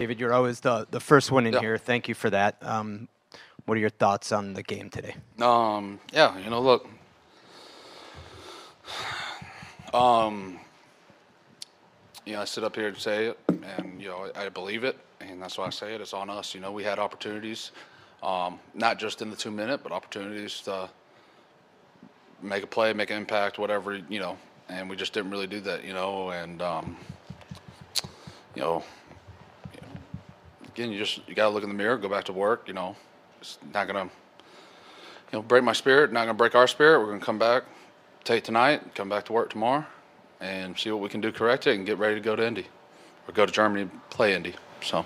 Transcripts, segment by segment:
David, you're always the, the first one in Yeah. here. Thank you for that. Um, what are your thoughts on the game today? Um, yeah, you know, look. Um, you know, I sit up here and say it, and you know, I, I believe it, and that's why I say it. It's on us. You know, we had opportunities, um, not just in the two minute, but opportunities to make a play, make an impact, whatever. You know, and we just didn't really do that. You know, and um, you know, again, you just you gotta look in the mirror, go back to work. You know, it's not gonna you know, break my spirit, not gonna break our spirit. We're gonna come back, take tonight, come back to work tomorrow, and see what we can do correct it and get ready to go to Indy. Or go to Germany and play Indy. So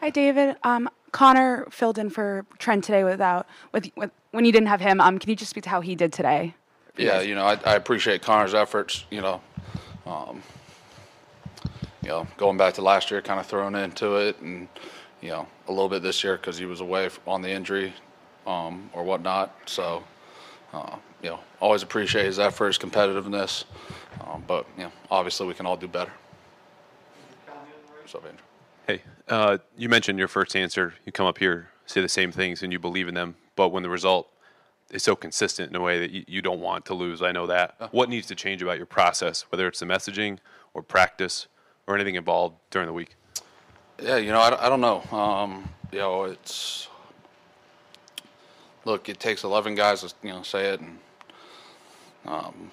Hi, David. Um, Conor filled in for Trent today without with, with when you didn't have him. Um, can you just speak to how he did today? yeah, you know, I, I appreciate Conor's efforts, you know. Um, you know, going back to last year, kind of thrown into it, and you know, a little bit this year because he was away on the injury um, or whatnot. So, uh, you know, always appreciate his effort, his competitiveness. Um, but you know, obviously, we can all do better. What's up, Andrew? Hey, uh, you mentioned your first answer. You come up here, say the same things, and you believe in them. But when the result is so consistent in a way that you, you don't want to lose, I know that. What needs to change about your process, whether it's the messaging or practice or anything involved during the week? Yeah, you know, I, I don't know. Um, you know, it's look, it takes 11 guys to you know say it, and um,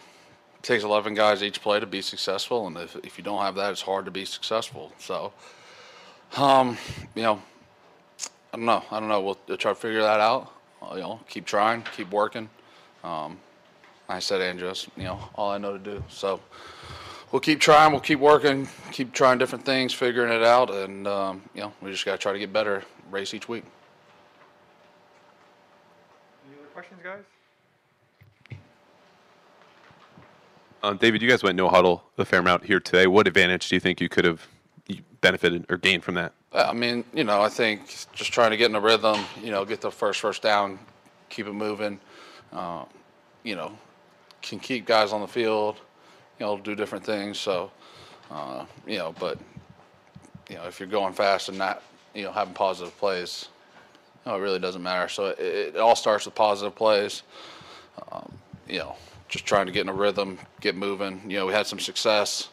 it takes 11 guys each play to be successful. And if if you don't have that, it's hard to be successful. So, um, you know, I don't know. I don't know. We'll, we'll try to figure that out. Uh, you know, keep trying, keep working. Um, I said, Andrew, that's, you know, all I know to do. So we'll keep trying, we'll keep working, keep trying different things, figuring it out, and um, you know, we just got to try to get better, race each week. Any other questions, guys? Um, David, you guys went no huddle a fair amount here today. What advantage do you think you could have benefited or gained from that? I mean, you know, I think just trying to get in a rhythm, you know, get the first first down, keep it moving, uh, you know, can keep guys on the field, you know, do different things. So, uh, you know, but you know, if you're going fast and not, you know, having positive plays, no, it really doesn't matter. So it, it all starts with positive plays. Um, you know, just trying to get in a rhythm, get moving. You know, we had some success.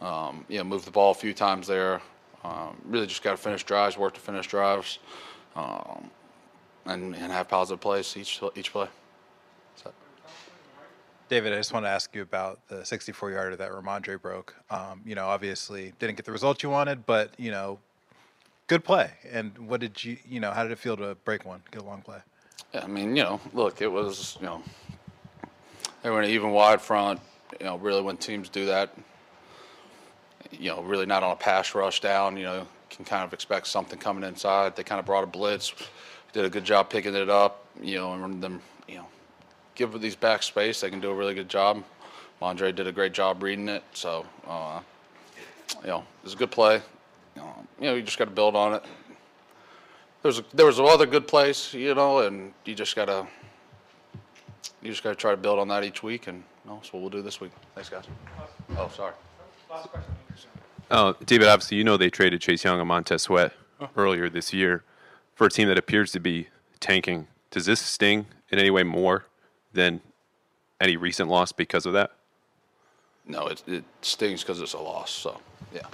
Um, you know, moved the ball a few times there. Um, really just got to finish drives, work to finish drives, um, and, and have positive plays each each play. So, David, I just want to ask you about the 64 yarder that Rhamondre broke. Um, you know, obviously didn't get the result you wanted, but, you know, good play. And what did you, you know, how did it feel to break one, get a long play? yeah, I mean, you know, look, it was, you know, they were an even wide front. You know, really when teams do that, you know, really not on a pass rush down, you know, can kind of expect something coming inside. They kind of brought a blitz, did a good job picking it up, you know, and them, you know, give these back space. They can do a really good job. Andre did a great job reading it. So, uh, you know, it was a good play. You know, you, know, you just got to build on it. There's there was other good plays, you know, and you just gotta you just gotta try to build on that each week, and you know, that's what we'll do this week. Thanks, guys. Oh, sorry. Uh, David, obviously, you know they traded Chase Young and Montez Sweat earlier this year for a team that appears to be tanking. Does this sting in any way more than any recent loss because of that? No, it it stings because it's a loss. So, yeah.